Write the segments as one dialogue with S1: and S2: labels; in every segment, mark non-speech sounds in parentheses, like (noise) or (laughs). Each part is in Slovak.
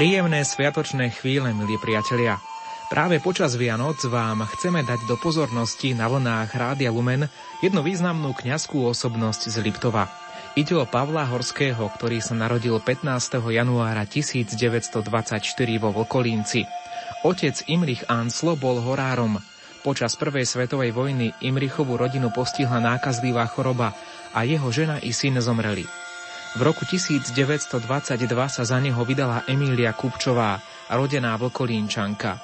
S1: Príjemné sviatočné chvíle, milí priatelia. Práve počas Vianoc vám chceme dať do pozornosti na vlnách Rádia Lumen jednu významnú kňazskú osobnosť z Liptova. Ide o Pavla Horského, ktorý sa narodil 15. januára 1924 vo Vlkolínci. Otec Imrich Anslo bol horárom. Počas prvej svetovej vojny Imrichovú rodinu postihla nákazlivá choroba a jeho žena i syn zomreli. V roku 1922 sa za neho vydala Emília Kupčová, rodená vlkolínčanka.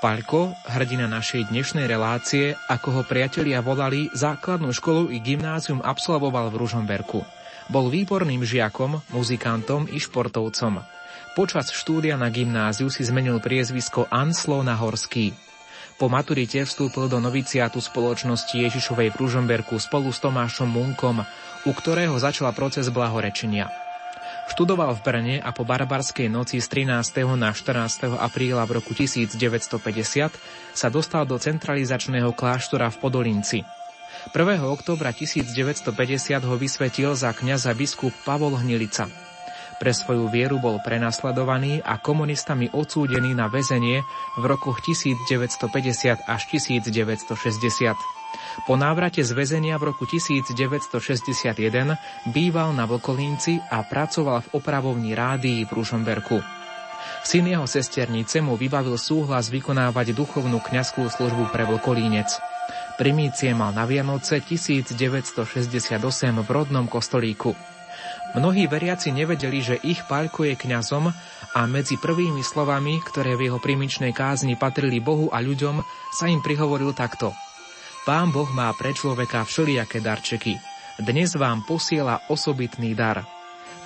S1: Paľko, hrdina našej dnešnej relácie, ako ho priatelia volali, základnú školu i gymnázium absolvoval v Ružomberku. Bol výborným žiakom, muzikantom i športovcom. Počas štúdia na gymnáziu si zmenil priezvisko Anslo na Horský. Po maturite vstúpil do noviciátu spoločnosti Ježišovej v Ružomberku spolu s Tomášom Munkom, u ktorého začala proces blahorečenia. Študoval v Brne a po barbarskej noci z 13. na 14. apríla v roku 1950 sa dostal do centralizačného kláštora v Podolinci. 1. oktobra 1950 ho vysvetil za kňaza biskup Pavol Hnilica. Pre svoju vieru bol prenasledovaný a komunistami odsúdený na väzenie v rokoch 1950 až 1960. Po návrate z väzenia v roku 1961 býval na Vlkolínci a pracoval v opravovni rádii v Ružomberku. Syn jeho sesternice mu vybavil súhlas vykonávať duchovnú kňazskú službu pre Vlkolínec. Primície mal na Vianoce 1968 v rodnom kostolíku. Mnohí veriaci nevedeli, že ich Paľko je kňazom a medzi prvými slovami, ktoré v jeho primičnej kázni patrili Bohu a ľuďom, sa im prihovoril takto. Pán Boh má pre človeka všelijaké darčeky. Dnes vám posiela osobitný dar.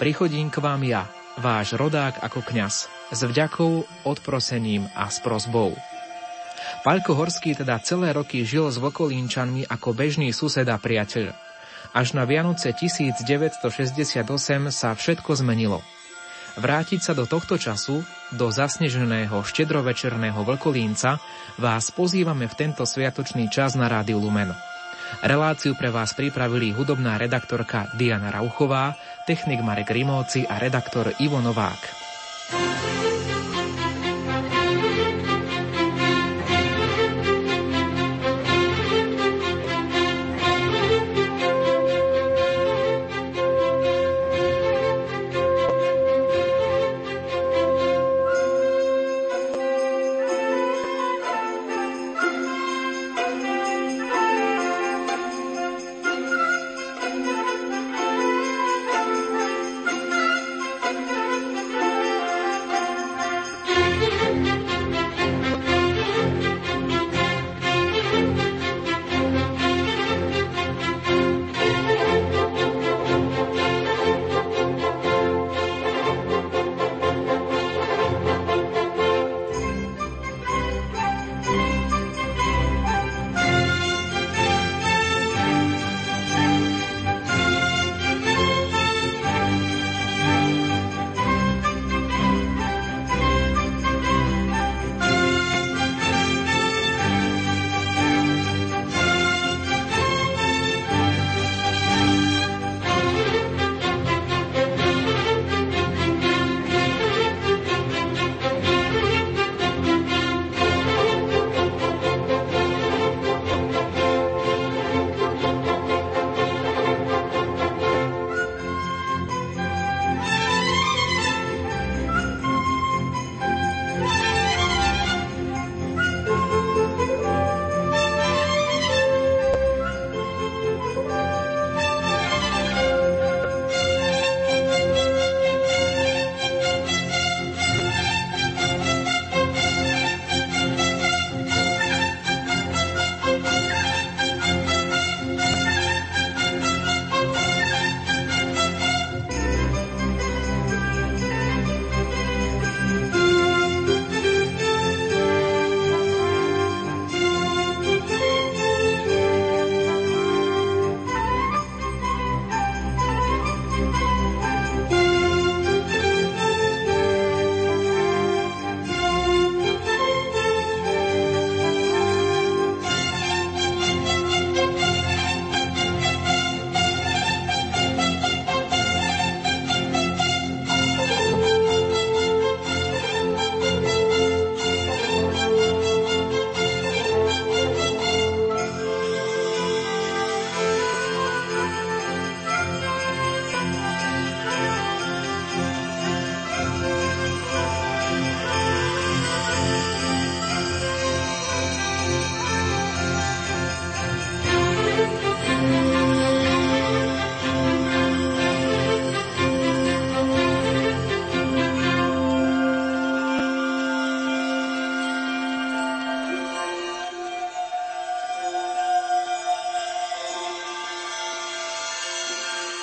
S1: Prichodím k vám ja, váš rodák ako kňaz, s vďakou, odprosením a s prosbou. Paľko Horský teda celé roky žil s Vlkolínčanmi ako bežný sused a priateľ. Až na Vianoce 1968 sa všetko zmenilo. Vrátiť sa do tohto času, do zasneženého štedrovečerného vlkolínca, vás pozývame v tento sviatočný čas na Rádiu Lumen. Reláciu pre vás pripravili hudobná redaktorka Diana Rauchová, technik Marek Rimóci a redaktor Ivo Novák.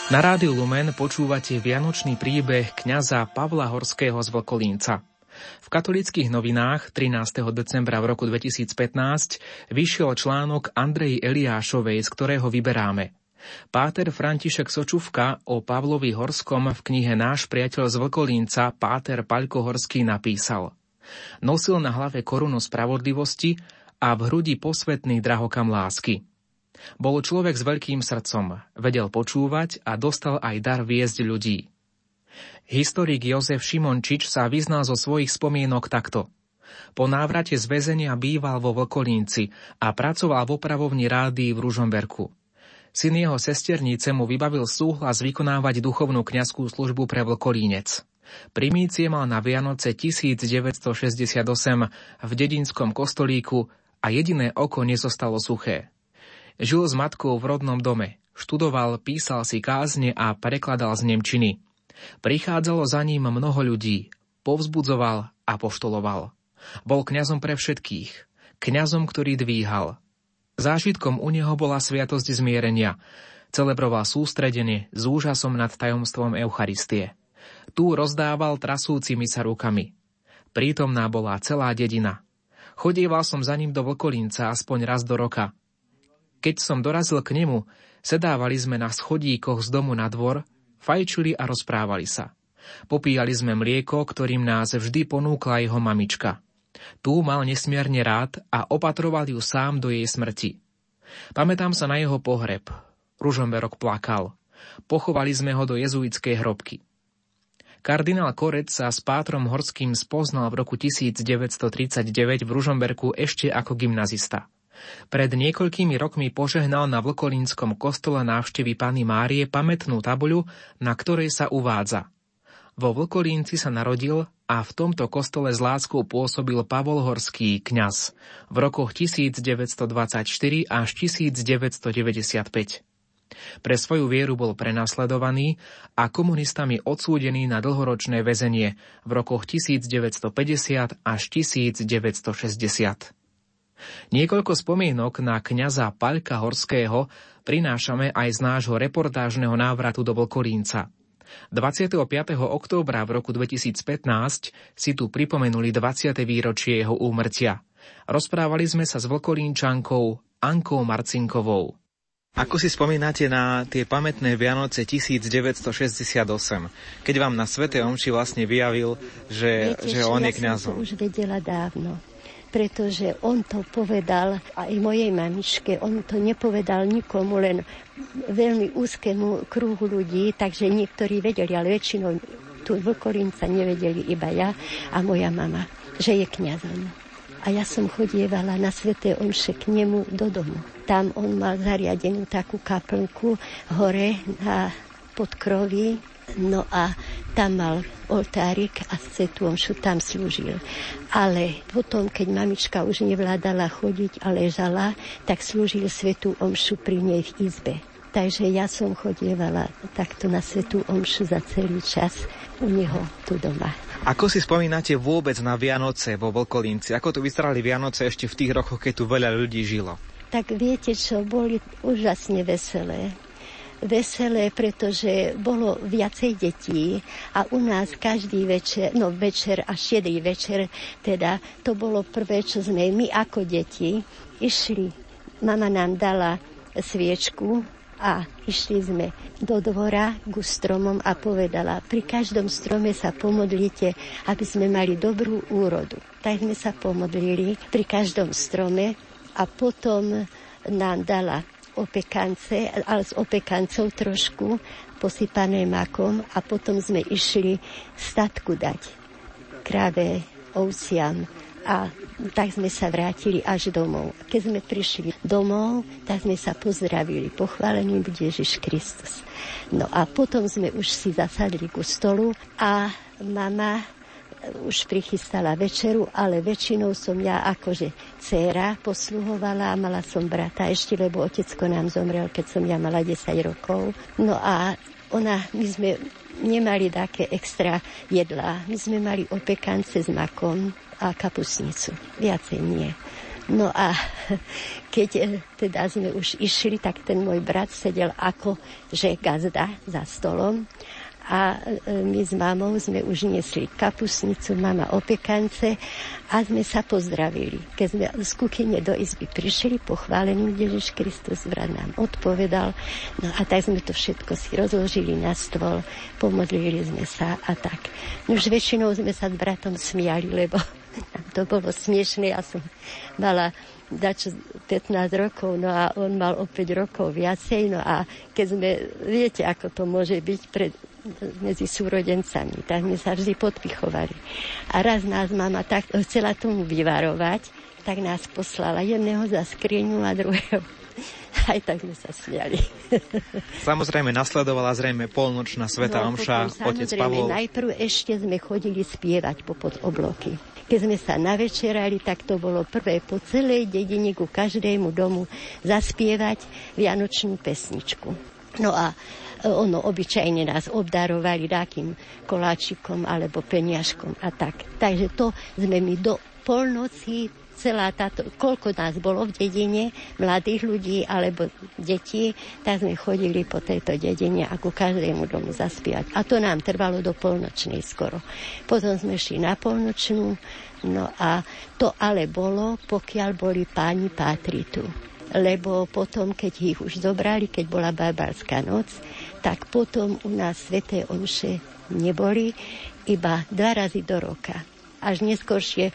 S1: Na rádiu Lumen počúvate vianočný príbeh kňaza Pavla Horského z Vlkolínca. V katolických novinách 13. decembra v roku 2015 vyšiel článok Andrej Eliášovej, z ktorého vyberáme. Páter František Sočuvka o Pavlovi Horskom v knihe Náš priateľ z Vlkolínca Páter Paľko Horský napísal Nosil na hlave korunu spravodlivosti a v hrudi posvetný drahokam lásky. Bol človek s veľkým srdcom, vedel počúvať a dostal aj dar viesť ľudí. Historik Jozef Šimončič sa vyznal zo svojich spomienok takto. Po návrate z väzenia býval vo Vlkolínci a pracoval v opravovni rády v Ružomberku. Syn jeho sesternice mu vybavil súhlas vykonávať duchovnú kňazskú službu pre Vlkolínec. Primície mal na Vianoce 1968 v dedinskom kostolíku a jediné oko nezostalo suché. Žil s matkou v rodnom dome, študoval, písal si kázne a prekladal z Nemčiny. Prichádzalo za ním mnoho ľudí, povzbudzoval a poštoloval. Bol kňazom pre všetkých, kňazom, ktorý dvíhal. Zážitkom u neho bola sviatosť zmierenia. Celebroval sústredenie s úžasom nad tajomstvom Eucharistie. Tu rozdával trasúcimi sa rukami. Prítomná bola celá dedina. Chodieval som za ním do Vlkolínca aspoň raz do roka – keď som dorazil k nemu, sedávali sme na schodíkoch z domu na dvor, fajčili a rozprávali sa. Popíjali sme mlieko, ktorým nás vždy ponúkla jeho mamička. Tu mal nesmierne rád a opatroval ju sám do jej smrti. Pamätám sa na jeho pohreb. Ružomberok plakal. Pochovali sme ho do jezuitskej hrobky. Kardinál Korec sa s Pátrom Horským spoznal v roku 1939 v Ružomberku ešte ako gymnazista. Pred niekoľkými rokmi požehnal na Vlkolínskom kostole návštevy Pany Márie pamätnú tabuľu, na ktorej sa uvádza. Vo Vlkolínci sa narodil a v tomto kostole s láskou pôsobil Pavol Horský, kňaz, v rokoch 1924 až 1995. Pre svoju vieru bol prenasledovaný a komunistami odsúdený na dlhoročné väzenie v rokoch 1950 až 1960. Niekoľko spomienok na kňaza Paľka Horského prinášame aj z nášho reportážneho návratu do Vlkolínca. 25. októbra v roku 2015 si tu pripomenuli 20. výročie jeho úmrtia. Rozprávali sme sa s vlkolínčankou Ankou Marcinkovou. Ako si spomínate na tie pamätné Vianoce 1968, keď vám na Svete Omši vlastne vyjavil, že,
S2: Viete,
S1: že on
S2: ja
S1: je kňazom?
S2: Som to už vedela dávno pretože on to povedal aj mojej mamičke, on to nepovedal nikomu, len veľmi úzkému kruhu ľudí, takže niektorí vedeli, ale väčšinou tu v Korinca nevedeli iba ja a moja mama, že je kňazom. A ja som chodievala na Sveté Omše k nemu do domu. Tam on mal zariadenú takú kaplnku hore na podkroví, No a tam mal oltárik a svetu omšu tam slúžil. Ale potom, keď mamička už nevládala chodiť a ležala, tak slúžil svetu omšu pri nej v izbe. Takže ja som chodievala takto na svetú omšu za celý čas u neho tu doma.
S1: Ako si spomínate vôbec na Vianoce vo Vlkolínci? Ako tu vystrali Vianoce ešte v tých rokoch, keď tu veľa ľudí žilo?
S2: Tak viete čo, boli úžasne veselé veselé, pretože bolo viacej detí a u nás každý večer, no večer a šedý večer, teda to bolo prvé, čo sme my ako deti išli. Mama nám dala sviečku a išli sme do dvora ku stromom a povedala, pri každom strome sa pomodlite, aby sme mali dobrú úrodu. Tak sme sa pomodlili pri každom strome a potom nám dala opekance, ale s opekancov trošku posypané makom a potom sme išli statku dať kráve, ovciam a tak sme sa vrátili až domov. Keď sme prišli domov, tak sme sa pozdravili. Pochválený bude Ježiš Kristus. No a potom sme už si zasadli ku stolu a mama už prichystala večeru, ale väčšinou som ja akože dcéra posluhovala a mala som brata ešte, lebo otecko nám zomrel, keď som ja mala 10 rokov. No a ona, my sme nemali také extra jedlá. My sme mali opekance s makom a kapusnicu. Viacej nie. No a (laughs) keď e, teda sme už išli, tak ten môj brat sedel ako že gazda za stolom a e, my s mamou sme už niesli kapusnicu, mama opekance a sme sa pozdravili. Keď sme z kuchyne do izby prišli, pochválený Ježiš Kristus vrat nám odpovedal. No a tak sme to všetko si rozložili na stôl, pomodlili sme sa a tak. No už väčšinou sme sa s bratom smiali, lebo (laughs) to bolo smiešné. Ja som mala dač 15 rokov, no a on mal o 5 rokov viacej, no a keď sme, viete, ako to môže byť pred, medzi súrodencami, tak sme sa vždy podpichovali. A raz nás mama tak chcela tomu vyvarovať, tak nás poslala jedného za skriňu a druhého (laughs) aj tak sme sa smiali. (laughs)
S1: Samozrejme, nasledovala zrejme polnočná sveta no, omša, otec Pavol.
S2: Najprv ešte sme chodili spievať popod obloky. Keď sme sa navečerali, tak to bolo prvé po celej dedine ku každému domu zaspievať Vianočnú pesničku. No a ono obyčajne nás obdarovali takým koláčikom alebo peniažkom a tak. Takže to sme my do polnoci celá táto, koľko nás bolo v dedine, mladých ľudí alebo detí, tak sme chodili po tejto dedine a ku každému domu zaspievať. A to nám trvalo do polnočnej skoro. Potom sme šli na polnočnú, no a to ale bolo, pokiaľ boli páni Pátritu. Lebo potom, keď ich už zobrali, keď bola barbarská noc, tak potom u nás sveté omše neboli, iba dva razy do roka až neskôršie,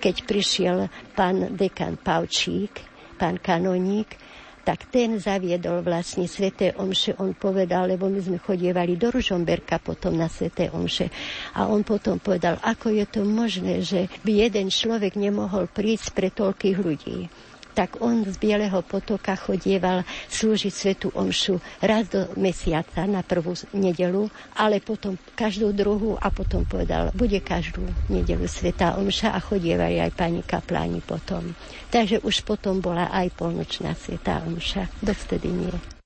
S2: keď prišiel pán dekan Pavčík, pán kanoník, tak ten zaviedol vlastne Sveté Omše. On povedal, lebo my sme chodievali do Ružomberka potom na Sveté Omše. A on potom povedal, ako je to možné, že by jeden človek nemohol prísť pre toľkých ľudí tak on z Bieleho potoka chodieval slúžiť svetu omšu raz do mesiaca na prvú nedelu, ale potom každú druhú a potom povedal, bude každú nedelu sveta omša a chodievali aj pani kapláni potom. Takže už potom bola aj polnočná sveta omša. Dovtedy nie.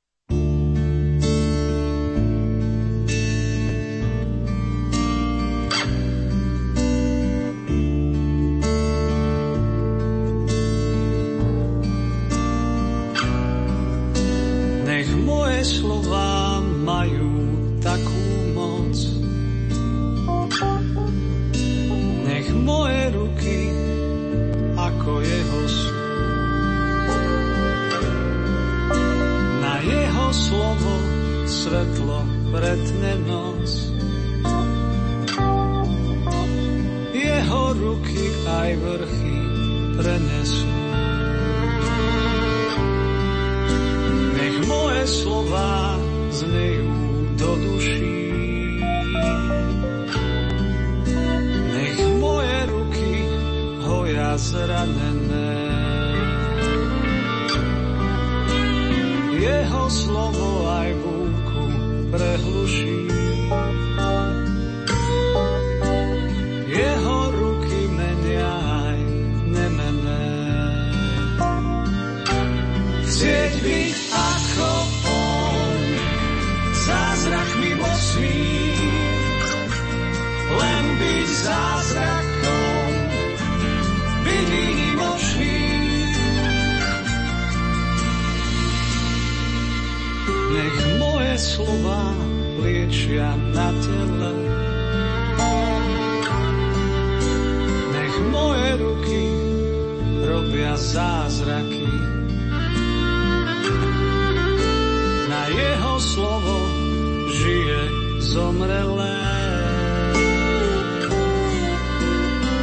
S3: Slovo liečia na tele, nech moje ruky robia zázraky. Na jeho slovo žije zomrelé.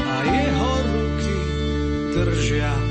S3: A jeho ruky držia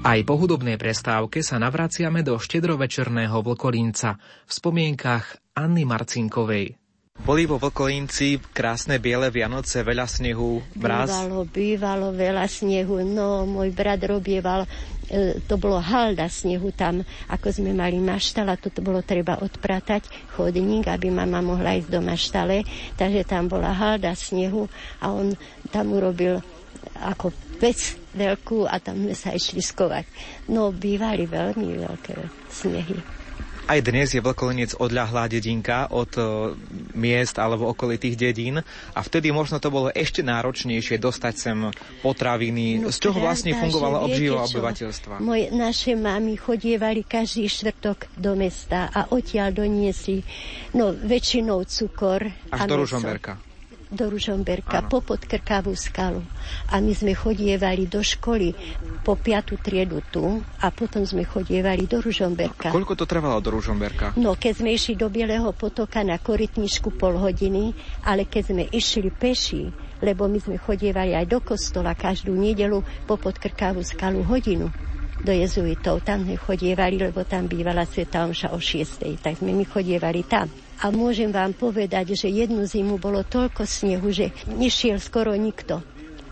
S1: Aj po hudobnej prestávke sa navraciame do štedrovečerného vlkolínca v spomienkach Anny Marcinkovej. Boli vo Vlkolínci krásne biele Vianoce, veľa snehu, mraz?
S2: Bývalo, bývalo veľa snehu. No, môj brat robieval e, to bolo halda snehu tam, ako sme mali maštala, to bolo treba odpratať chodník, aby mama mohla ísť do maštale, takže tam bola halda snehu a on tam urobil ako pec veľkú a tam sme sa išli skovať. No, bývali veľmi veľké snehy.
S1: Aj dnes je Vlkolenec odľahlá dedinka od uh, miest alebo okolitých dedín a vtedy možno to bolo ešte náročnejšie dostať sem potraviny. No, Z čoho vlastne fungovala obživa obyvateľstva?
S2: Moje, naše mamy chodievali každý štvrtok do mesta a odtiaľ doniesli no, väčšinou cukor
S1: Až a do Ružomberka
S2: do Ružomberka, ano. po Podkrkavú skalu. A my sme chodievali do školy po piatu triedu tu a potom sme chodievali do Ružomberka.
S1: A koľko to trvalo do Ružomberka?
S2: No, keď sme išli do Bieleho potoka na korytničku pol hodiny, ale keď sme išli peši, lebo my sme chodievali aj do kostola každú nedelu po Podkrkavú skalu hodinu do jezuitov. Tam sme chodievali, lebo tam bývala Sveta Omša o 6. Tak sme my chodievali tam. A môžem vám povedať, že jednu zimu bolo toľko snehu, že nešiel skoro nikto.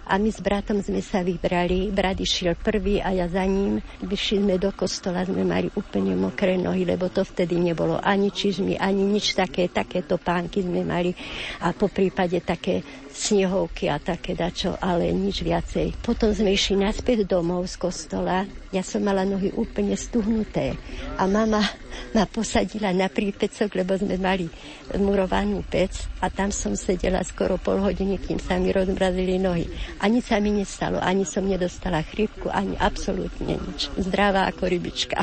S2: A my s bratom sme sa vybrali. Brat išiel prvý a ja za ním. Vyšli sme do kostola, sme mali úplne mokré nohy, lebo to vtedy nebolo ani čižmy, ani nič také. Takéto pánky sme mali a po prípade také snehovky a také dačo, ale nič viacej. Potom sme išli naspäť domov z kostola. Ja som mala nohy úplne stuhnuté. A mama ma posadila na prípecok, lebo sme mali murovanú pec a tam som sedela skoro pol hodiny, kým sa mi rozmrazili nohy. Ani sa mi nestalo, ani som nedostala chrypku, ani absolútne nič. Zdravá ako rybička.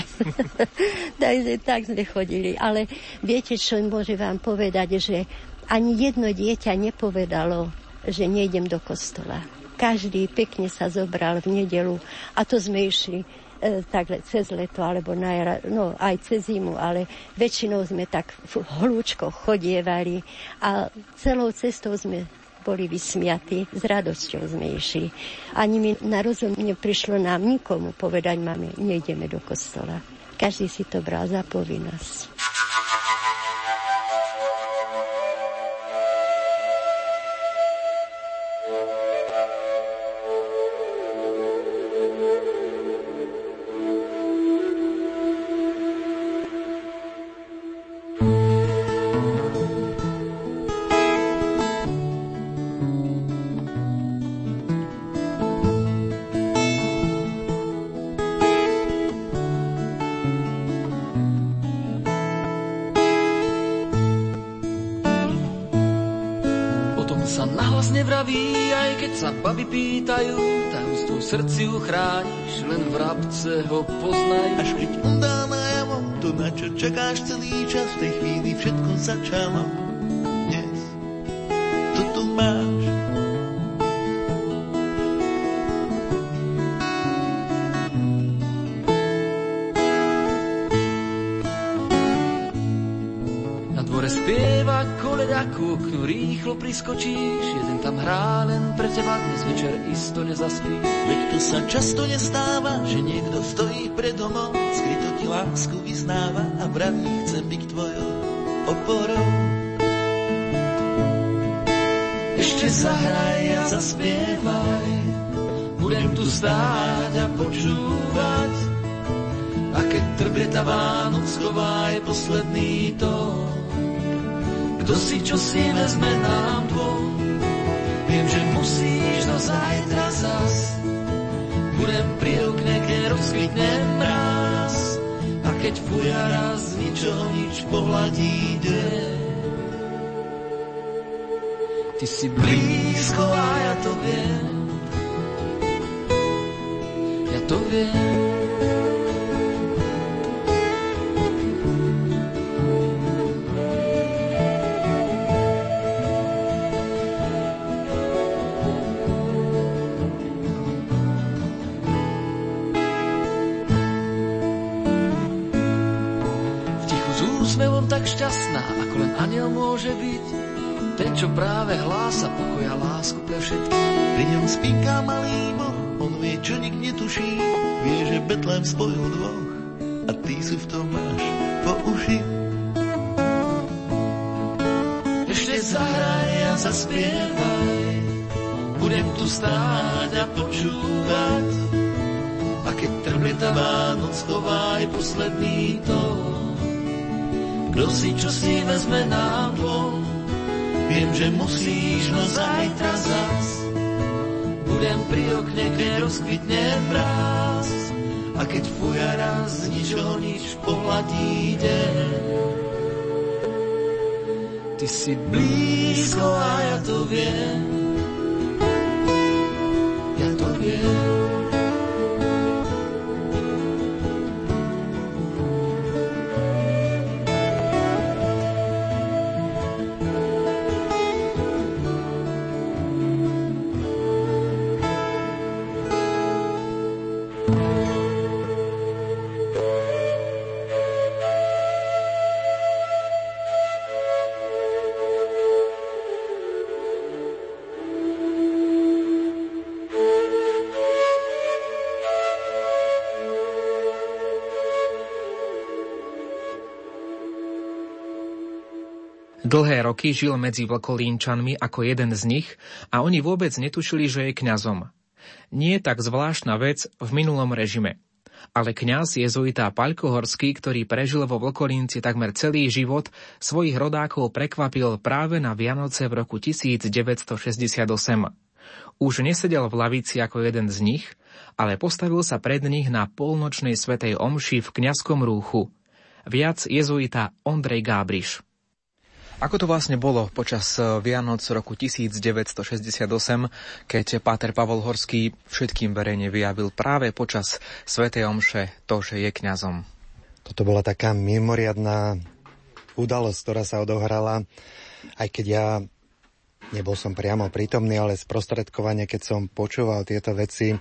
S2: (laughs) Takže tak sme chodili. Ale viete, čo môže vám povedať, že ani jedno dieťa nepovedalo, že nejdem do kostola. Každý pekne sa zobral v nedelu a to sme išli e, takhle cez leto alebo na no aj cez zimu, ale väčšinou sme tak v hľúčkoch chodievali a celou cestou sme boli vysmiatí, s radosťou sme išli. Ani mi na rozum neprišlo nám nikomu povedať, mame, nejdeme do kostola. Každý si to bral za povinnosť.
S4: Srdci uchrániš, len v rabce ho poznaj.
S5: Až keď on dá najavo, to na čo čakáš celý čas, v tej chvíli všetko začalo. Dnes to tu máš.
S4: Na dvore spieva koleda ku oknu rýchlo priskočíš, jeden tam hrá teba, dnes večer isto nezaspí.
S5: Veď to sa často nestáva, že niekto stojí pred domom, skryto ti lásku vyznáva a vraví, chcem byť tvojou oporou.
S4: Ešte zahraj a zaspievaj, budem tu stáť a počúvať. A keď trbieta Vánoc schová je posledný tón, kto si čo si vezme nám dvom. Viem, že musíš do zajtra zas. Budem pri okne, kde rozkvitne mráz. A keď fuja raz ničo nič pohladí deň. Ty si blízko a ja to viem. Ja to viem. Aniel môže byť. Ten, čo práve hlása pokoja lásku pre všetkých.
S5: Pri ňom spinká malý boh, on vie, čo nik netuší. Vie, že Betlem spojil dvoch a ty sú v tom máš po uši.
S4: zahraj a zaspievaj. Budem tu stáť a počúvať. A keď trblieta Vánoc schová aj posledný tón. Kto si čo si vezme nám dvom, viem, že musíš, no zajtra zas. Budem pri okne, kde rozkvitne mráz. A keď fuja raz, ničoho nič pohľadí deň. Ty si blízko a ja to viem.
S1: Dlhé roky žil medzi vlkolínčanmi ako jeden z nich a oni vôbec netušili, že je kňazom. Nie tak zvláštna vec v minulom režime. Ale kňaz jezuita Paľkohorský, ktorý prežil vo Vlkolínci takmer celý život, svojich rodákov prekvapil práve na Vianoce v roku 1968. Už nesedel v lavici ako jeden z nich, ale postavil sa pred nich na polnočnej svetej omši v kňazskom rúchu. Viac jezuita Ondrej Gábriš.
S6: Ako to vlastne bolo počas eh, Vianoc roku 1968, keď Páter Pavol Horský všetkým verejne vyjavil práve počas Svetej Omše to, že je kňazom?
S7: Toto bola taká mimoriadná udalosť, ktorá sa odohrala, aj keď ja nebol som priamo prítomný, ale sprostredkovane, keď som počúval tieto veci,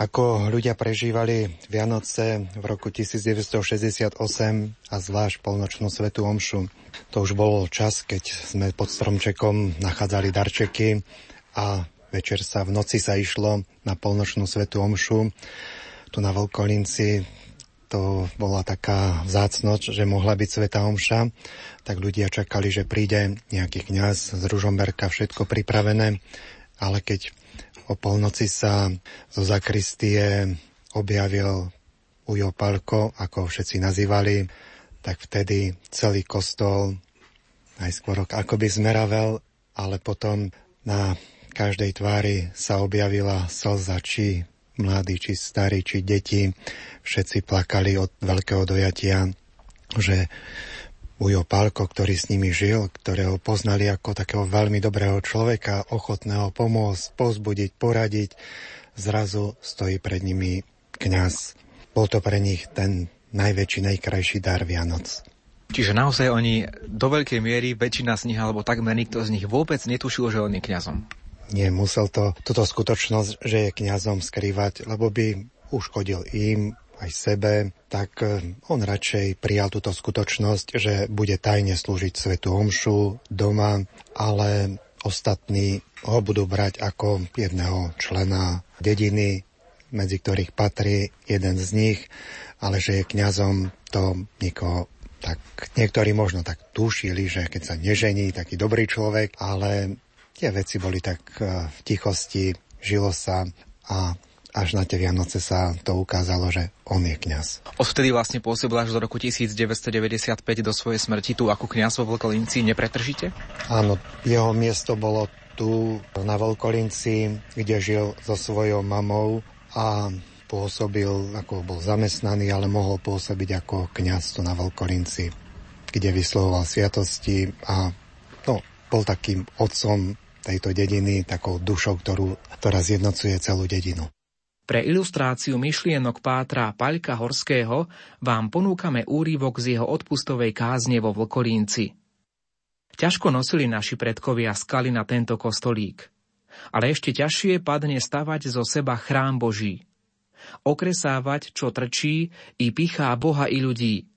S7: ako ľudia prežívali Vianoce v roku 1968 a zvlášť polnočnú svetú omšu. To už bol čas, keď sme pod stromčekom nachádzali darčeky a večer sa v noci sa išlo na polnočnú svetú omšu. Tu na Volkolinci to bola taká vzácnosť, že mohla byť sveta omša, tak ľudia čakali, že príde nejaký kňaz z Ružomberka, všetko pripravené, ale keď O polnoci sa zo zakristie objavil Ujo Palko, ako všetci nazývali, tak vtedy celý kostol najskôr akoby zmeravel, ale potom na každej tvári sa objavila slza, či mladí, či starí, či deti. Všetci plakali od veľkého dojatia, že Ujo Pálko, ktorý s nimi žil, ktorého poznali ako takého veľmi dobrého človeka, ochotného pomôcť, pozbudiť, poradiť, zrazu stojí pred nimi kňaz. Bol to pre nich ten najväčší, najkrajší dar Vianoc.
S6: Čiže naozaj oni do veľkej miery, väčšina z nich, alebo takmer nikto z nich vôbec netušil, že on je kňazom.
S7: Nie, musel to, túto skutočnosť, že je kňazom skrývať, lebo by uškodil im, aj sebe, tak e, on radšej prijal túto skutočnosť, že bude tajne slúžiť svetu omšu doma, ale ostatní ho budú brať ako jedného člena dediny, medzi ktorých patrí jeden z nich, ale že je kňazom, to nikoho tak niektorí možno tak tušili, že keď sa nežení, taký dobrý človek, ale tie veci boli tak e, v tichosti, žilo sa a až na tie Vianoce sa to ukázalo, že on je kňaz.
S6: Odvtedy vlastne pôsobil až do roku 1995 do svojej smrti tu ako kňaz vo Vlkolinci. Nepretržite?
S7: Áno, jeho miesto bolo tu na Volkolinci, kde žil so svojou mamou a pôsobil, ako bol zamestnaný, ale mohol pôsobiť ako kňaz tu na Volkolinci, kde vyslovoval sviatosti a no, bol takým otcom tejto dediny, takou dušou, ktorú, ktorá zjednocuje celú dedinu.
S1: Pre ilustráciu myšlienok Pátra Paľka Horského vám ponúkame úrivok z jeho odpustovej kázne vo Vlkolínci. Ťažko nosili naši predkovia skaly na tento kostolík. Ale ešte ťažšie padne stavať zo seba chrám Boží. Okresávať, čo trčí, i pichá Boha i ľudí.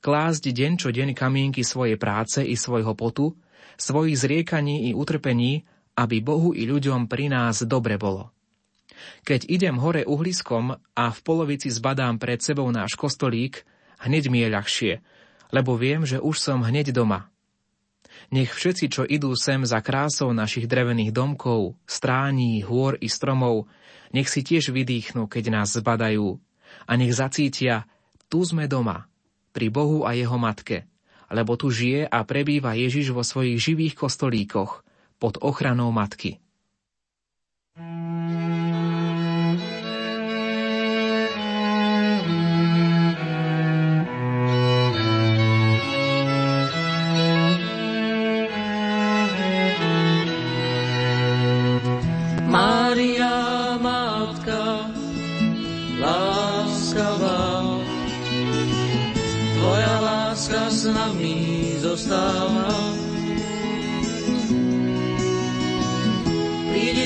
S1: Klásť deň čo deň kamienky svojej práce i svojho potu, svojich zriekaní i utrpení, aby Bohu i ľuďom pri nás dobre bolo. Keď idem hore uhliskom a v polovici zbadám pred sebou náš kostolík, hneď mi je ľahšie, lebo viem, že už som hneď doma. Nech všetci, čo idú sem za krásou našich drevených domkov, strání, hôr i stromov, nech si tiež vydýchnú, keď nás zbadajú. A nech zacítia, tu sme doma, pri Bohu a jeho matke, lebo tu žije a prebýva Ježiš vo svojich živých kostolíkoch, pod ochranou matky.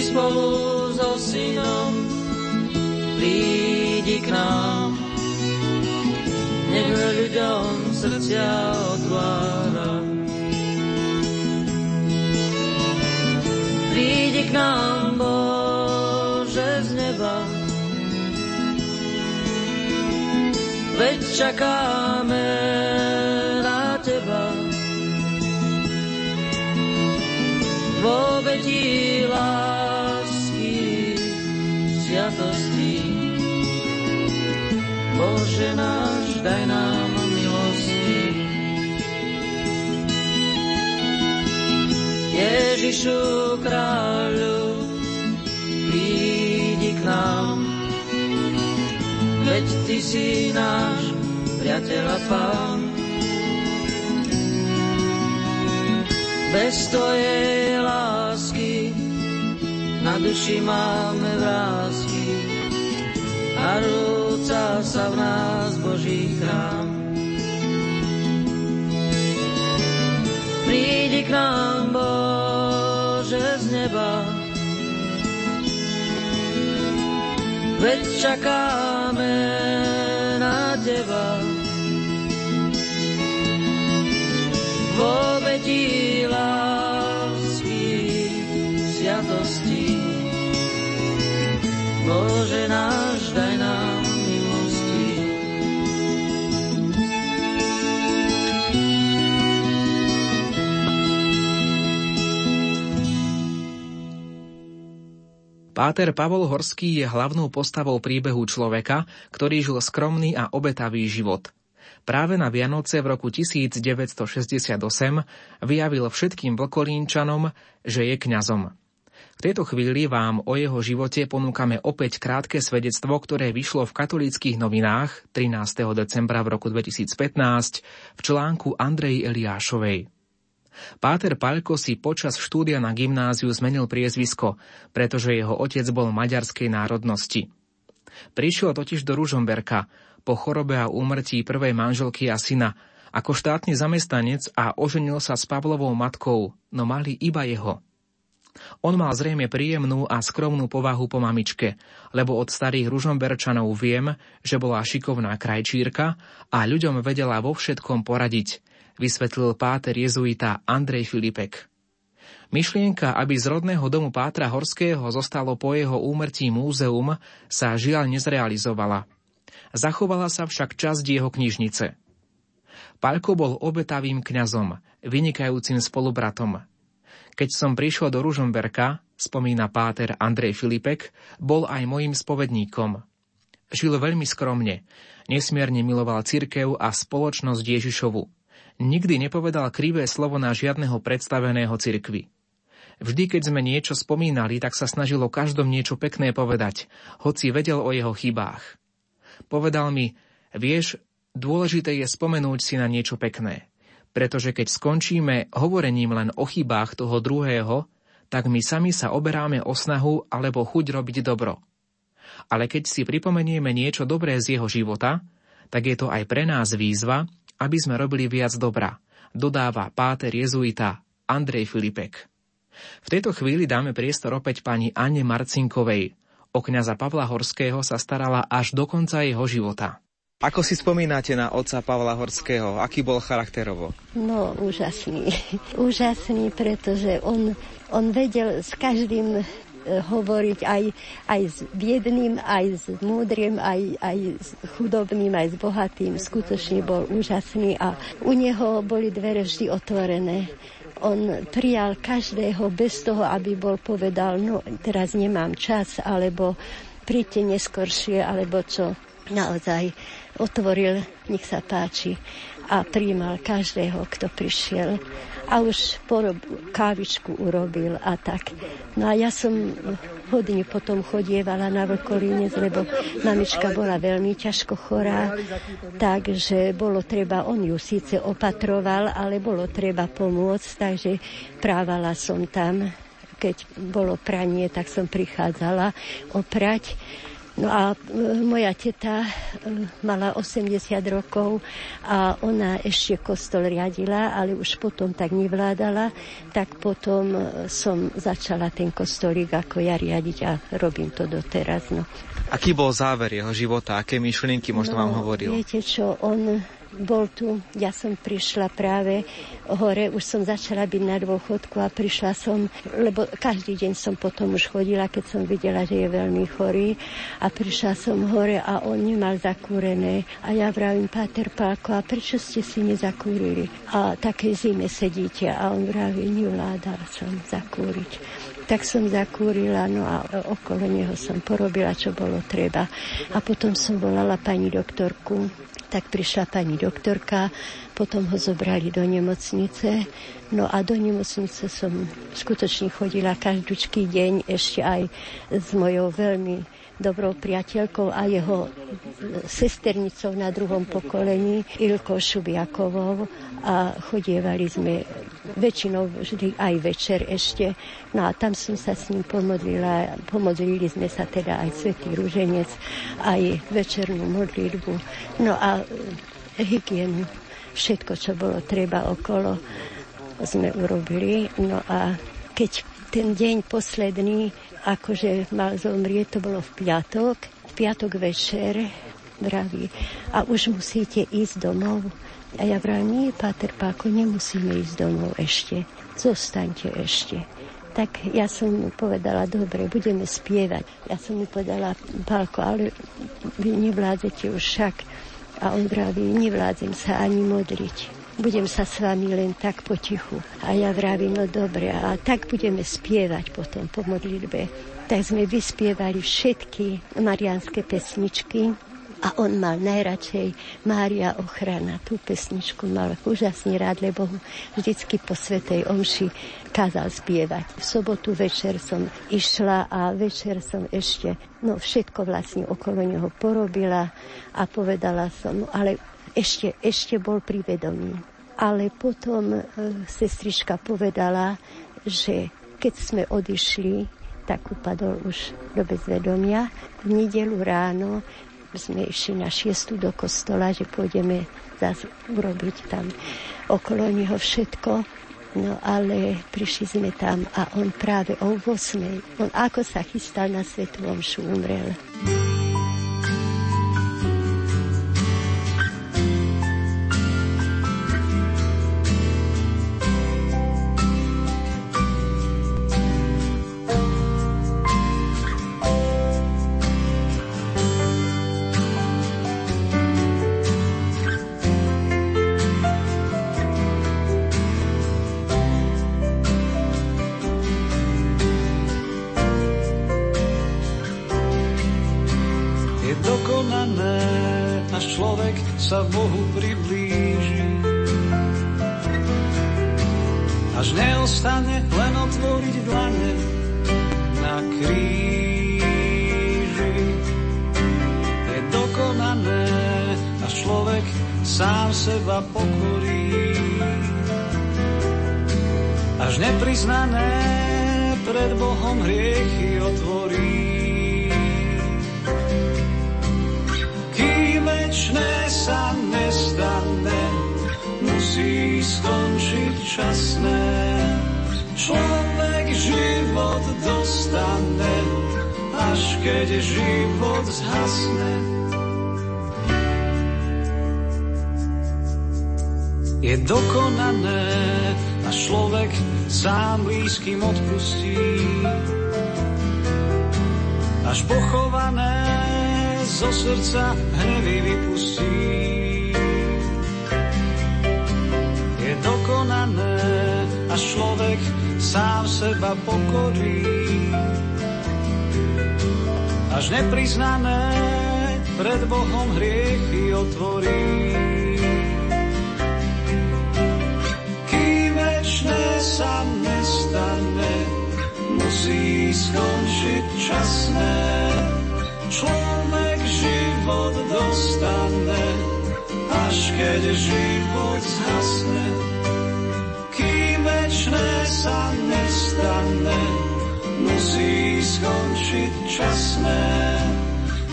S8: Spolu so synom, prídi k nám. Nech ľuďom srdcia otvára. Prídi k nám, Bože, z neba, veď čakáme Vo obeti sviatosti. Bože náš, daj nám milosti. Ježišu kráľu, prídi k nám, veď Ty si náš priateľ a pán. Bez Tvojej lásky na duši máme vrázky a rúca sa v nás Boží chrám. Prídi k nám, Bože, z neba, veď čakáme na Teba. V obeti Bože náš, daj nám milosti.
S1: Páter Pavol Horský je hlavnou postavou príbehu človeka, ktorý žil skromný a obetavý život. Práve na Vianoce v roku 1968 vyjavil všetkým vlkolínčanom, že je kňazom. V tejto chvíli vám o jeho živote ponúkame opäť krátke svedectvo, ktoré vyšlo v katolíckých novinách 13. decembra v roku 2015 v článku Andrej Eliášovej. Páter Paľko si počas štúdia na gymnáziu zmenil priezvisko, pretože jeho otec bol maďarskej národnosti. Prišiel totiž do Ružomberka po chorobe a úmrtí prvej manželky a syna ako štátny zamestnanec a oženil sa s Pavlovou matkou, no mali iba jeho – on mal zrejme príjemnú a skromnú povahu po mamičke, lebo od starých ružomberčanov viem, že bola šikovná krajčírka a ľuďom vedela vo všetkom poradiť, vysvetlil páter jezuita Andrej Filipek. Myšlienka, aby z rodného domu Pátra Horského zostalo po jeho úmrtí múzeum, sa žiaľ nezrealizovala. Zachovala sa však časť jeho knižnice. Paľko bol obetavým kňazom, vynikajúcim spolubratom, keď som prišiel do Ružomberka, spomína páter Andrej Filipek, bol aj mojim spovedníkom. Žil veľmi skromne, nesmierne miloval cirkev a spoločnosť Ježišovu. Nikdy nepovedal krivé slovo na žiadneho predstaveného cirkvi. Vždy, keď sme niečo spomínali, tak sa snažilo každom niečo pekné povedať, hoci vedel o jeho chybách. Povedal mi, vieš, dôležité je spomenúť si na niečo pekné pretože keď skončíme hovorením len o chybách toho druhého, tak my sami sa oberáme o snahu alebo chuť robiť dobro. Ale keď si pripomenieme niečo dobré z jeho života, tak je to aj pre nás výzva, aby sme robili viac dobra, dodáva páter jezuita Andrej Filipek. V tejto chvíli dáme priestor opäť pani Anne Marcinkovej. O kňaza Pavla Horského sa starala až do konca jeho života.
S6: Ako si spomínate na otca Pavla Horského? Aký bol charakterovo?
S2: No, úžasný. (laughs) úžasný, pretože on, on vedel s každým e, hovoriť aj, aj s biedným, aj s múdrym, aj, aj s chudobným, aj s bohatým. Skutočne bol úžasný a u neho boli dvere vždy otvorené On prijal každého bez toho, aby bol povedal, no teraz nemám čas, alebo príďte neskoršie, alebo čo. Naozaj otvoril, nech sa páči a príjmal každého, kto prišiel a už porob, kávičku urobil a tak. No a ja som hodne potom chodievala na Vlkolínec, lebo mamička bola veľmi ťažko chorá, takže bolo treba, on ju síce opatroval, ale bolo treba pomôcť, takže právala som tam keď bolo pranie, tak som prichádzala oprať. No a e, moja teta e, mala 80 rokov a ona ešte kostol riadila, ale už potom tak nevládala, tak potom e, som začala ten kostolík ako ja riadiť a robím to doteraz. No.
S6: Aký bol záver jeho života? Aké myšlienky možno
S2: no,
S6: vám hovoril?
S2: Viete čo, on bol tu, ja som prišla práve hore, už som začala byť na dôchodku a prišla som, lebo každý deň som potom už chodila, keď som videla, že je veľmi chorý. A prišla som hore a on nemal zakúrené. A ja vravím, Páter Pálko, a prečo ste si nezakúrili? A také zime sedíte. A on vraví, nevládal som zakúriť. Tak som zakúrila, no a okolo neho som porobila, čo bolo treba. A potom som volala pani doktorku, tak prišla pani doktorka, potom ho zobrali do nemocnice. No a do nemocnice som skutočne chodila každúčký deň ešte aj s mojou veľmi dobrou priateľkou a jeho sesternicou na druhom pokolení, Ilko Šubiakovou a chodievali sme väčšinou vždy aj večer ešte. No a tam som sa s ním pomodlila. Pomodlili sme sa teda aj Svetý Rúženec, aj večernú modlitbu. No a hygienu, všetko, čo bolo treba okolo, sme urobili. No a keď ten deň posledný akože mal zomrieť, to bolo v piatok, v piatok večer, vraví, a už musíte ísť domov. A ja vravím, nie, Páter Páko, nemusíme ísť domov ešte, zostaňte ešte. Tak ja som mu povedala, dobre, budeme spievať. Ja som mu povedala, Pálko, ale vy nevládzete už však. A on vraví, nevládzem sa ani modliť budem sa s vami len tak potichu. A ja vravím, no dobre, a tak budeme spievať potom po modlitbe. Tak sme vyspievali všetky marianské pesničky, a on mal najradšej Mária ochrana. Tú pesničku mal úžasne rád, lebo vždycky po Svetej Omši kázal spievať. V sobotu večer som išla a večer som ešte, no všetko vlastne okolo neho porobila a povedala som, no ale ešte, ešte bol pri vedomí. Ale potom e, sestrička povedala, že keď sme odišli, tak upadol už do bezvedomia. V nedelu ráno sme išli na šiestu do kostola, že pôjdeme zase urobiť tam okolo neho všetko. No ale prišli sme tam a on práve o 8. On ako sa chystal na svetu omšu umrel.
S3: Sa Bohu priblíži. Až neostane len otvoriť dlane na kríži. Je dokonané, až človek sám seba pokorí. Až nepriznané pred Bohom hriechy otvorí. Večné sa nestane, musí skončiť časné. Človek život dostane, až keď život zhasne. Je dokonané a človek sám blízkym odpustí. Až pochované zo srdca hnevy vypustí. Je dokonané, až človek sám seba pokorí. Až nepriznané pred Bohom hriechy otvorí. Kým večné sa nestane, musí skončiť časné. Človek život dostane, až keď život zhasne. Kým večné sa nestane, musí skončiť časné.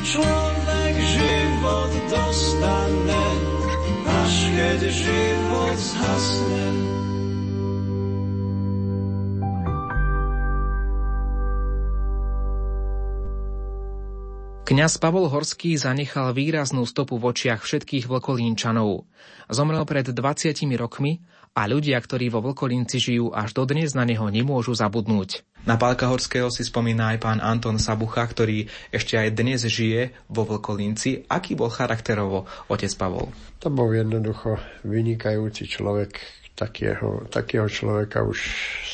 S3: Človek život dostane, až keď život zhasne.
S1: Kňaz Pavol Horský zanechal výraznú stopu v očiach všetkých vlkolínčanov. Zomrel pred 20 rokmi a ľudia, ktorí vo Vlkolínci žijú až dodnes na neho nemôžu zabudnúť.
S6: Na Pálka Horského si spomína aj pán Anton Sabucha, ktorý ešte aj dnes žije vo Vlkolínci. Aký bol charakterovo otec Pavol?
S9: To bol jednoducho vynikajúci človek. Takého, takého človeka už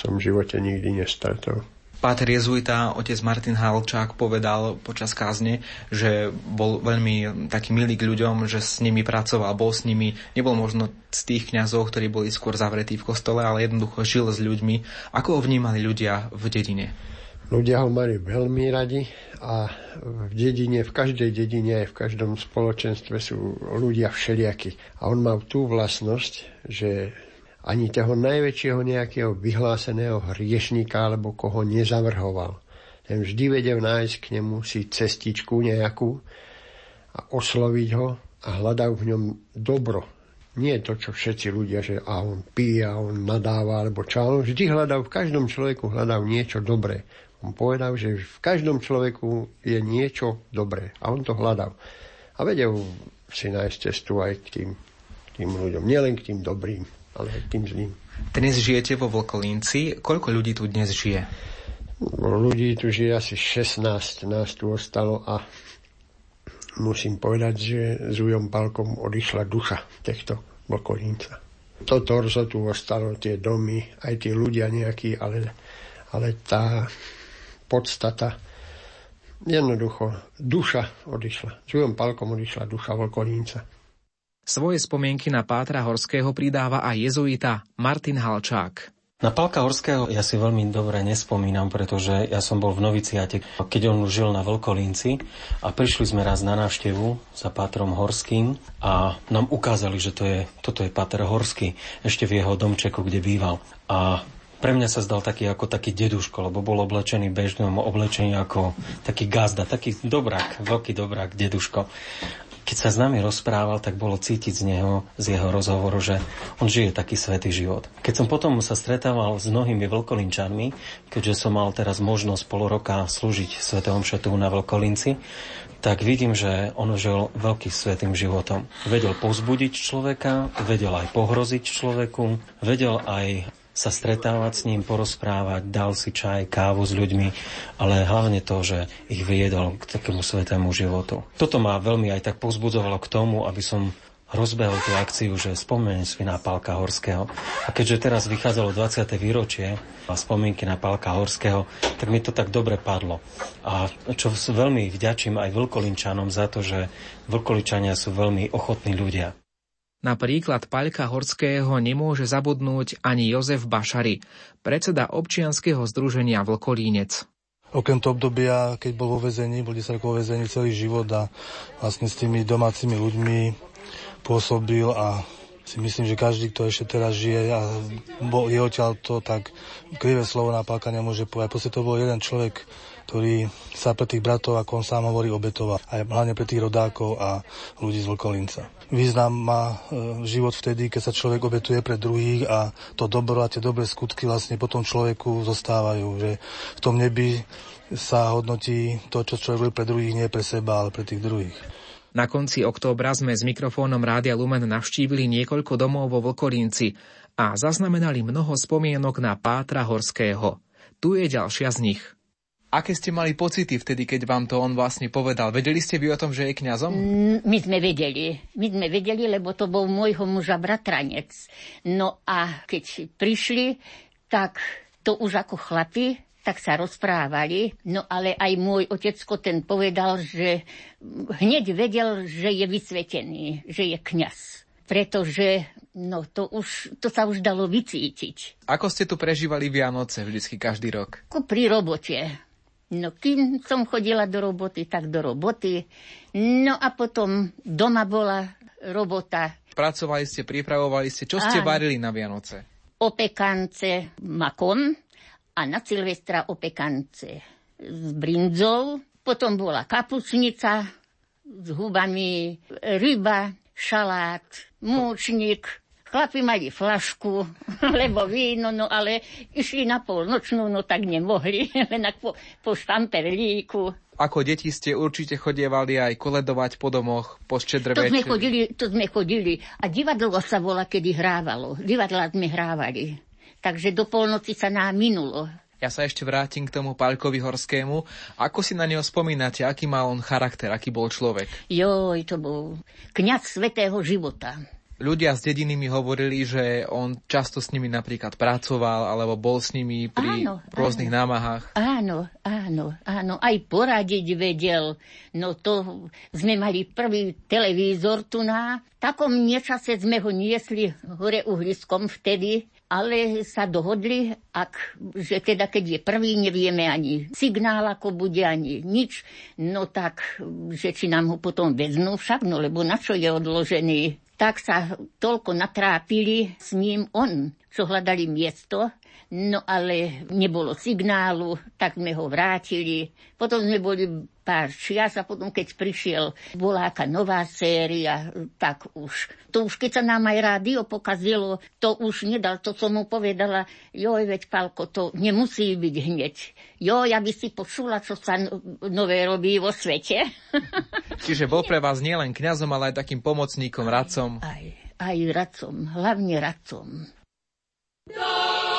S9: som v živote nikdy nestretol.
S6: Páter jezuita, otec Martin Halčák povedal počas kázne, že bol veľmi taký milý k ľuďom, že s nimi pracoval, bol s nimi, nebol možno z tých kňazov, ktorí boli skôr zavretí v kostole, ale jednoducho žil s ľuďmi. Ako ho vnímali ľudia v dedine?
S9: Ľudia ho mali veľmi radi a v dedine, v každej dedine aj v každom spoločenstve sú ľudia všelijakí. A on mal tú vlastnosť, že ani toho najväčšieho nejakého vyhláseného hriešnika alebo koho nezavrhoval. Ten vždy vedel nájsť k nemu si cestičku nejakú a osloviť ho a hľadal v ňom dobro. Nie to, čo všetci ľudia, že a on pije, a on nadáva, alebo čo, on vždy hľadal, v každom človeku hľadal niečo dobré. On povedal, že v každom človeku je niečo dobré a on to hľadal. A vedel si nájsť cestu aj k tým, tým ľuďom, nielen k tým dobrým ale aj tým zlým.
S6: Dnes žijete vo Vlkolínci. Koľko ľudí tu dnes žije?
S9: No, ľudí tu žije asi 16, nás tu ostalo a musím povedať, že s Ujom Palkom odišla duša týchto Vlkolínca. To torzo tu ostalo, tie domy, aj tí ľudia nejakí, ale, ale tá podstata, jednoducho, duša odišla. S Ujom Palkom odišla duša Vlkolínca.
S1: Svoje spomienky na Pátra Horského pridáva aj jezuita Martin Halčák.
S10: Na Palka Horského ja si veľmi dobre nespomínam, pretože ja som bol v noviciate, keď on žil na Veľkolínci a prišli sme raz na návštevu za Pátrom Horským a nám ukázali, že to je, toto je Páter Horský, ešte v jeho domčeku, kde býval. A pre mňa sa zdal taký ako taký deduško, lebo bol oblečený bežnom oblečení ako taký gazda, taký dobrák, veľký dobrák, deduško. Keď sa s nami rozprával, tak bolo cítiť z neho, z jeho rozhovoru, že on žije taký svetý život. Keď som potom sa stretával s mnohými veľkolinčanmi, keďže som mal teraz možnosť pol roka slúžiť svetom šetu na Veľkolinci, tak vidím, že on žil veľký svetým životom. Vedel povzbudiť človeka, vedel aj pohroziť človeku, vedel aj sa stretávať s ním, porozprávať, dal si čaj, kávu s ľuďmi, ale hlavne to, že ich viedol k takému svetému životu. Toto ma veľmi aj tak pozbudzovalo k tomu, aby som rozbehol tú akciu, že spomeniem si na Pálka Horského. A keďže teraz vychádzalo 20. výročie a spomienky na Pálka Horského, tak mi to tak dobre padlo. A čo veľmi vďačím aj Vlkolinčanom za to, že Vlkoličania sú veľmi ochotní ľudia.
S1: Na príklad Paľka Horského nemôže zabudnúť ani Jozef Bašary, predseda občianskeho združenia Vlkolínec.
S11: Okrem toho obdobia, keď bol vo vezení, bol 10 rokov vo vezení celý život a vlastne s tými domácimi ľuďmi pôsobil a si myslím, že každý, kto ešte teraz žije a bol, je odtiaľ to, tak krivé slovo na Pálka nemôže povedať. Proste to bol jeden človek, ktorý sa pre tých bratov, ako on sám hovorí, obetoval. Aj hlavne pre tých rodákov a ľudí z Vlkolinca význam má e, život vtedy, keď sa človek obetuje pre druhých a to dobro a tie dobré skutky vlastne potom človeku zostávajú. Že v tom nebi sa hodnotí to, čo človek robí pre druhých, nie pre seba, ale pre tých druhých.
S1: Na konci októbra sme s mikrofónom Rádia Lumen navštívili niekoľko domov vo Vlkorínci a zaznamenali mnoho spomienok na Pátra Horského. Tu je ďalšia z nich.
S6: Aké ste mali pocity vtedy, keď vám to on vlastne povedal? Vedeli ste vy o tom, že je kňazom?
S12: Mm, my sme vedeli. My sme vedeli, lebo to bol môjho muža bratranec. No a keď prišli, tak to už ako chlapi, tak sa rozprávali, no ale aj môj otecko ten povedal, že hneď vedel, že je vysvetený, že je kňaz. Pretože no, to, už, to sa už dalo vycítiť.
S6: Ako ste tu prežívali Vianoce vždycky každý rok?
S12: Ako pri robote. No, kým som chodila do roboty, tak do roboty. No a potom doma bola robota.
S6: Pracovali ste, pripravovali ste. Čo ste Áno. varili na Vianoce?
S12: Opekance makom, a na Silvestra opekance s brinzou, potom bola kapučnica s hubami, ryba, šalát, múčnik, Chlapi mali flašku, (laughs) lebo víno, no ale išli na polnočnú, no tak nemohli, (laughs) len po, po štamperlíku.
S6: Ako deti ste určite chodievali aj koledovať po domoch, po štedre
S12: to sme, chodili, to sme chodili. A divadlo sa bola, kedy hrávalo. Divadla sme hrávali takže do polnoci sa nám minulo.
S6: Ja sa ešte vrátim k tomu Pálkovi Horskému. Ako si na neho spomínate? Aký mal on charakter? Aký bol človek?
S12: Joj, to bol kňaz svetého života.
S6: Ľudia z dediny mi hovorili, že on často s nimi napríklad pracoval, alebo bol s nimi pri áno, rôznych áno. námahách.
S12: Áno, áno, áno. Aj poradiť vedel. No to sme mali prvý televízor tu na. V takom nečase sme ho niesli hore uhliskom vtedy ale sa dohodli, ak, že teda keď je prvý, nevieme ani signál, ako bude, ani nič, no tak, že či nám ho potom vezmú však, no lebo na čo je odložený. Tak sa toľko natrápili s ním on, čo hľadali miesto, No ale nebolo signálu, tak sme ho vrátili. Potom sme boli pár čias a potom, keď prišiel, bola aká nová séria, tak už. To už, keď sa nám aj rádio pokazilo, to už nedal, to som mu povedala, joj, veď Palko, to nemusí byť hneď. Jo, ja by si počula, čo sa nové robí vo svete. (laughs)
S6: Čiže bol pre vás nielen kňazom, ale aj takým pomocníkom, radcom.
S12: Aj, aj radcom, hlavne radcom. No!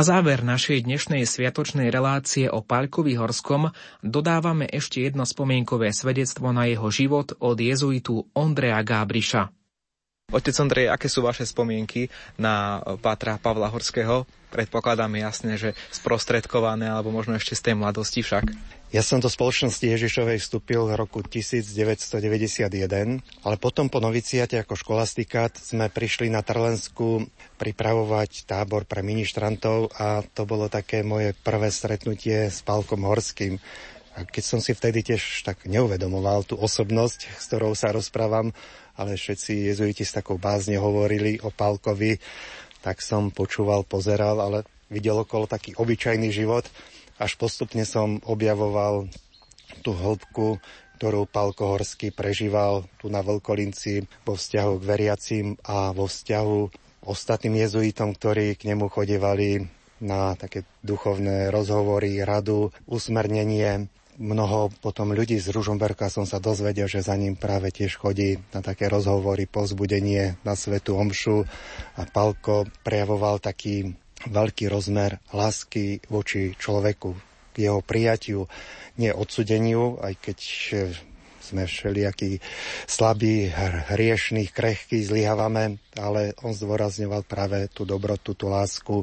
S1: Na záver našej dnešnej sviatočnej relácie o Paľkovi Horskom dodávame ešte jedno spomienkové svedectvo na jeho život od jezuitu Ondreja Gábriša.
S6: Otec Ondrej, aké sú vaše spomienky na Pátra Pavla Horského? Predpokladám jasne, že sprostredkované, alebo možno ešte z tej mladosti však.
S7: Ja som do spoločnosti Ježišovej vstúpil v roku 1991, ale potom po noviciate ako školastikát sme prišli na Trlensku pripravovať tábor pre ministrantov a to bolo také moje prvé stretnutie s Pálkom Horským. A keď som si vtedy tiež tak neuvedomoval tú osobnosť, s ktorou sa rozprávam, ale všetci jezuiti s takou bázne hovorili o Pálkovi, tak som počúval, pozeral, ale videl okolo taký obyčajný život – až postupne som objavoval tú hĺbku, ktorú Pálko Horský prežíval tu na Veľkolinci vo vzťahu k veriacim a vo vzťahu ostatným jezuitom, ktorí k nemu chodevali na také duchovné rozhovory, radu, usmernenie. Mnoho potom ľudí z Ružomberka som sa dozvedel, že za ním práve tiež chodí na také rozhovory, pozbudenie na svetu omšu a Palko prejavoval taký veľký rozmer lásky voči človeku, k jeho prijatiu, nie odsudeniu, aj keď sme všelijakí slabí, hriešní, krehkí, zlyhávame, ale on zdôrazňoval práve tú dobrotu, tú lásku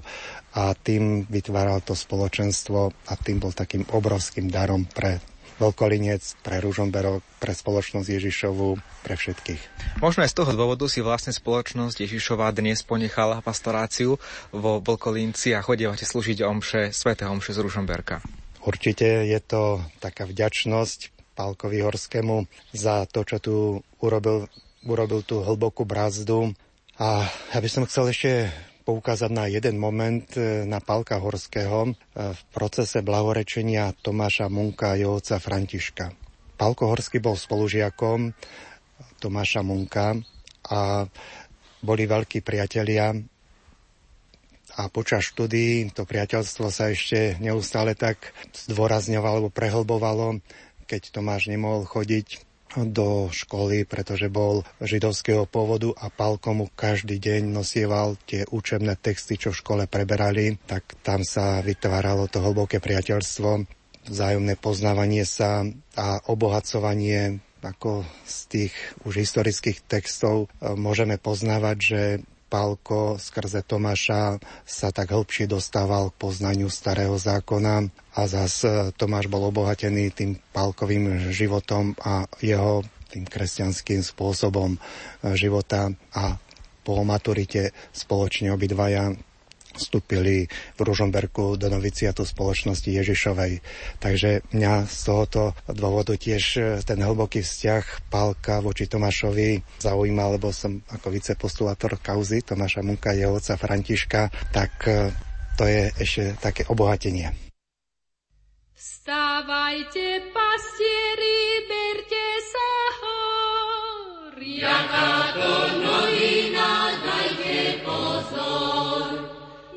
S7: a tým vytváral to spoločenstvo a tým bol takým obrovským darom pre Veľkolinec, pre Ružomberok, pre spoločnosť Ježišovu, pre všetkých.
S6: Možno aj z toho dôvodu si vlastne spoločnosť Ježišova dnes ponechala pastoráciu vo Veľkolinci a chodievate slúžiť omše, sveté omše z Ružomberka.
S7: Určite je to taká vďačnosť Pálkovi Horskému za to, čo tu urobil, urobil tú hlbokú brázdu. A ja by som chcel ešte poukázať na jeden moment e, na Palka Horského e, v procese blahorečenia Tomáša Munka a jeho otca Františka. Palko Horský bol spolužiakom Tomáša Munka a boli veľkí priatelia a počas štúdií to priateľstvo sa ešte neustále tak zdôrazňovalo alebo prehlbovalo, keď Tomáš nemohol chodiť do školy, pretože bol židovského pôvodu a Palko mu každý deň nosieval tie učebné texty, čo v škole preberali, tak tam sa vytváralo to hlboké priateľstvo, vzájomné poznávanie sa a obohacovanie ako z tých už historických textov. Môžeme poznávať, že Pálko skrze Tomáša sa tak hĺbšie dostával k poznaniu starého zákona. A zas e, Tomáš bol obohatený tým Pálkovým životom a jeho tým kresťanským spôsobom e, života. A po maturite spoločne obidvaja vstúpili v Ružomberku do noviciatu spoločnosti Ježišovej. Takže mňa z tohoto dôvodu tiež e, ten hlboký vzťah Pálka voči Tomášovi zaujíma, lebo som ako vicepostulátor kauzy Tomáša Munka, jeho otca Františka, tak e, to je ešte také obohatenie.
S13: Vstávajte, pastieri, berte sa hor, jaká to novina, dajte pozor.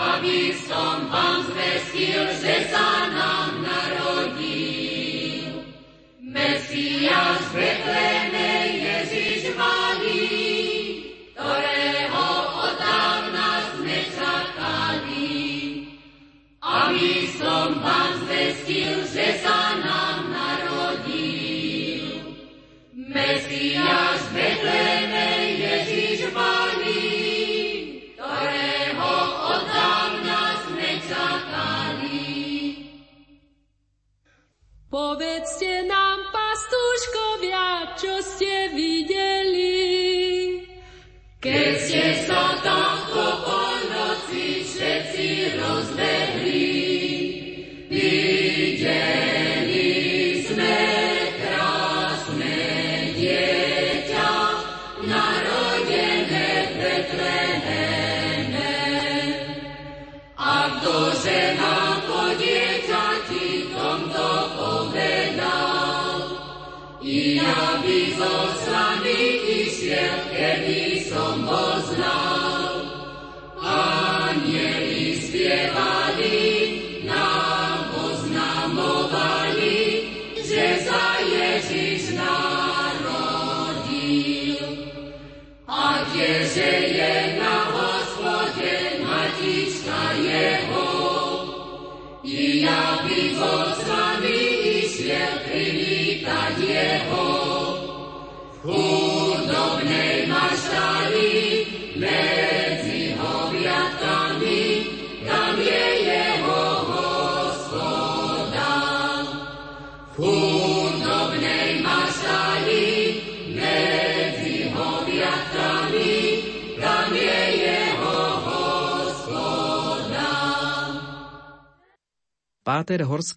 S13: aby som vám zvestil, že sa nám narodil. Mesiáš Betleme Ježiš malý, ktorého odávna sme čakali. Aby som vám zvestil, že sa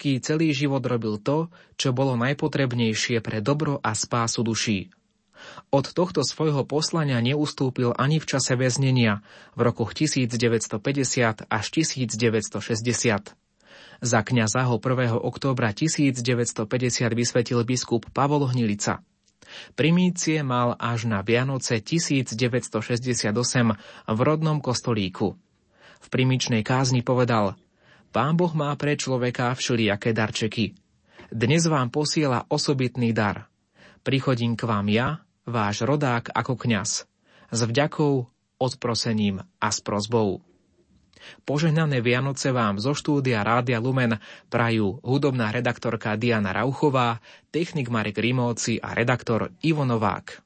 S1: Horský celý život robil to, čo bolo najpotrebnejšie pre dobro a spásu duší. Od tohto svojho poslania neustúpil ani v čase väznenia v rokoch 1950 až 1960. Za kňaza ho 1. októbra 1950 vysvetil biskup Pavol Hnilica. Primície mal až na Vianoce 1968 v rodnom kostolíku. V primičnej kázni povedal – Pán Boh má pre človeka všelijaké darčeky. Dnes vám posiela osobitný dar. Prichodím k vám ja, váš rodák ako kňaz, s vďakou, odprosením a s prozbou. Požehnané Vianoce vám zo štúdia Rádia Lumen prajú hudobná redaktorka Diana Rauchová, technik Marek Rimóci a redaktor Ivo Novák.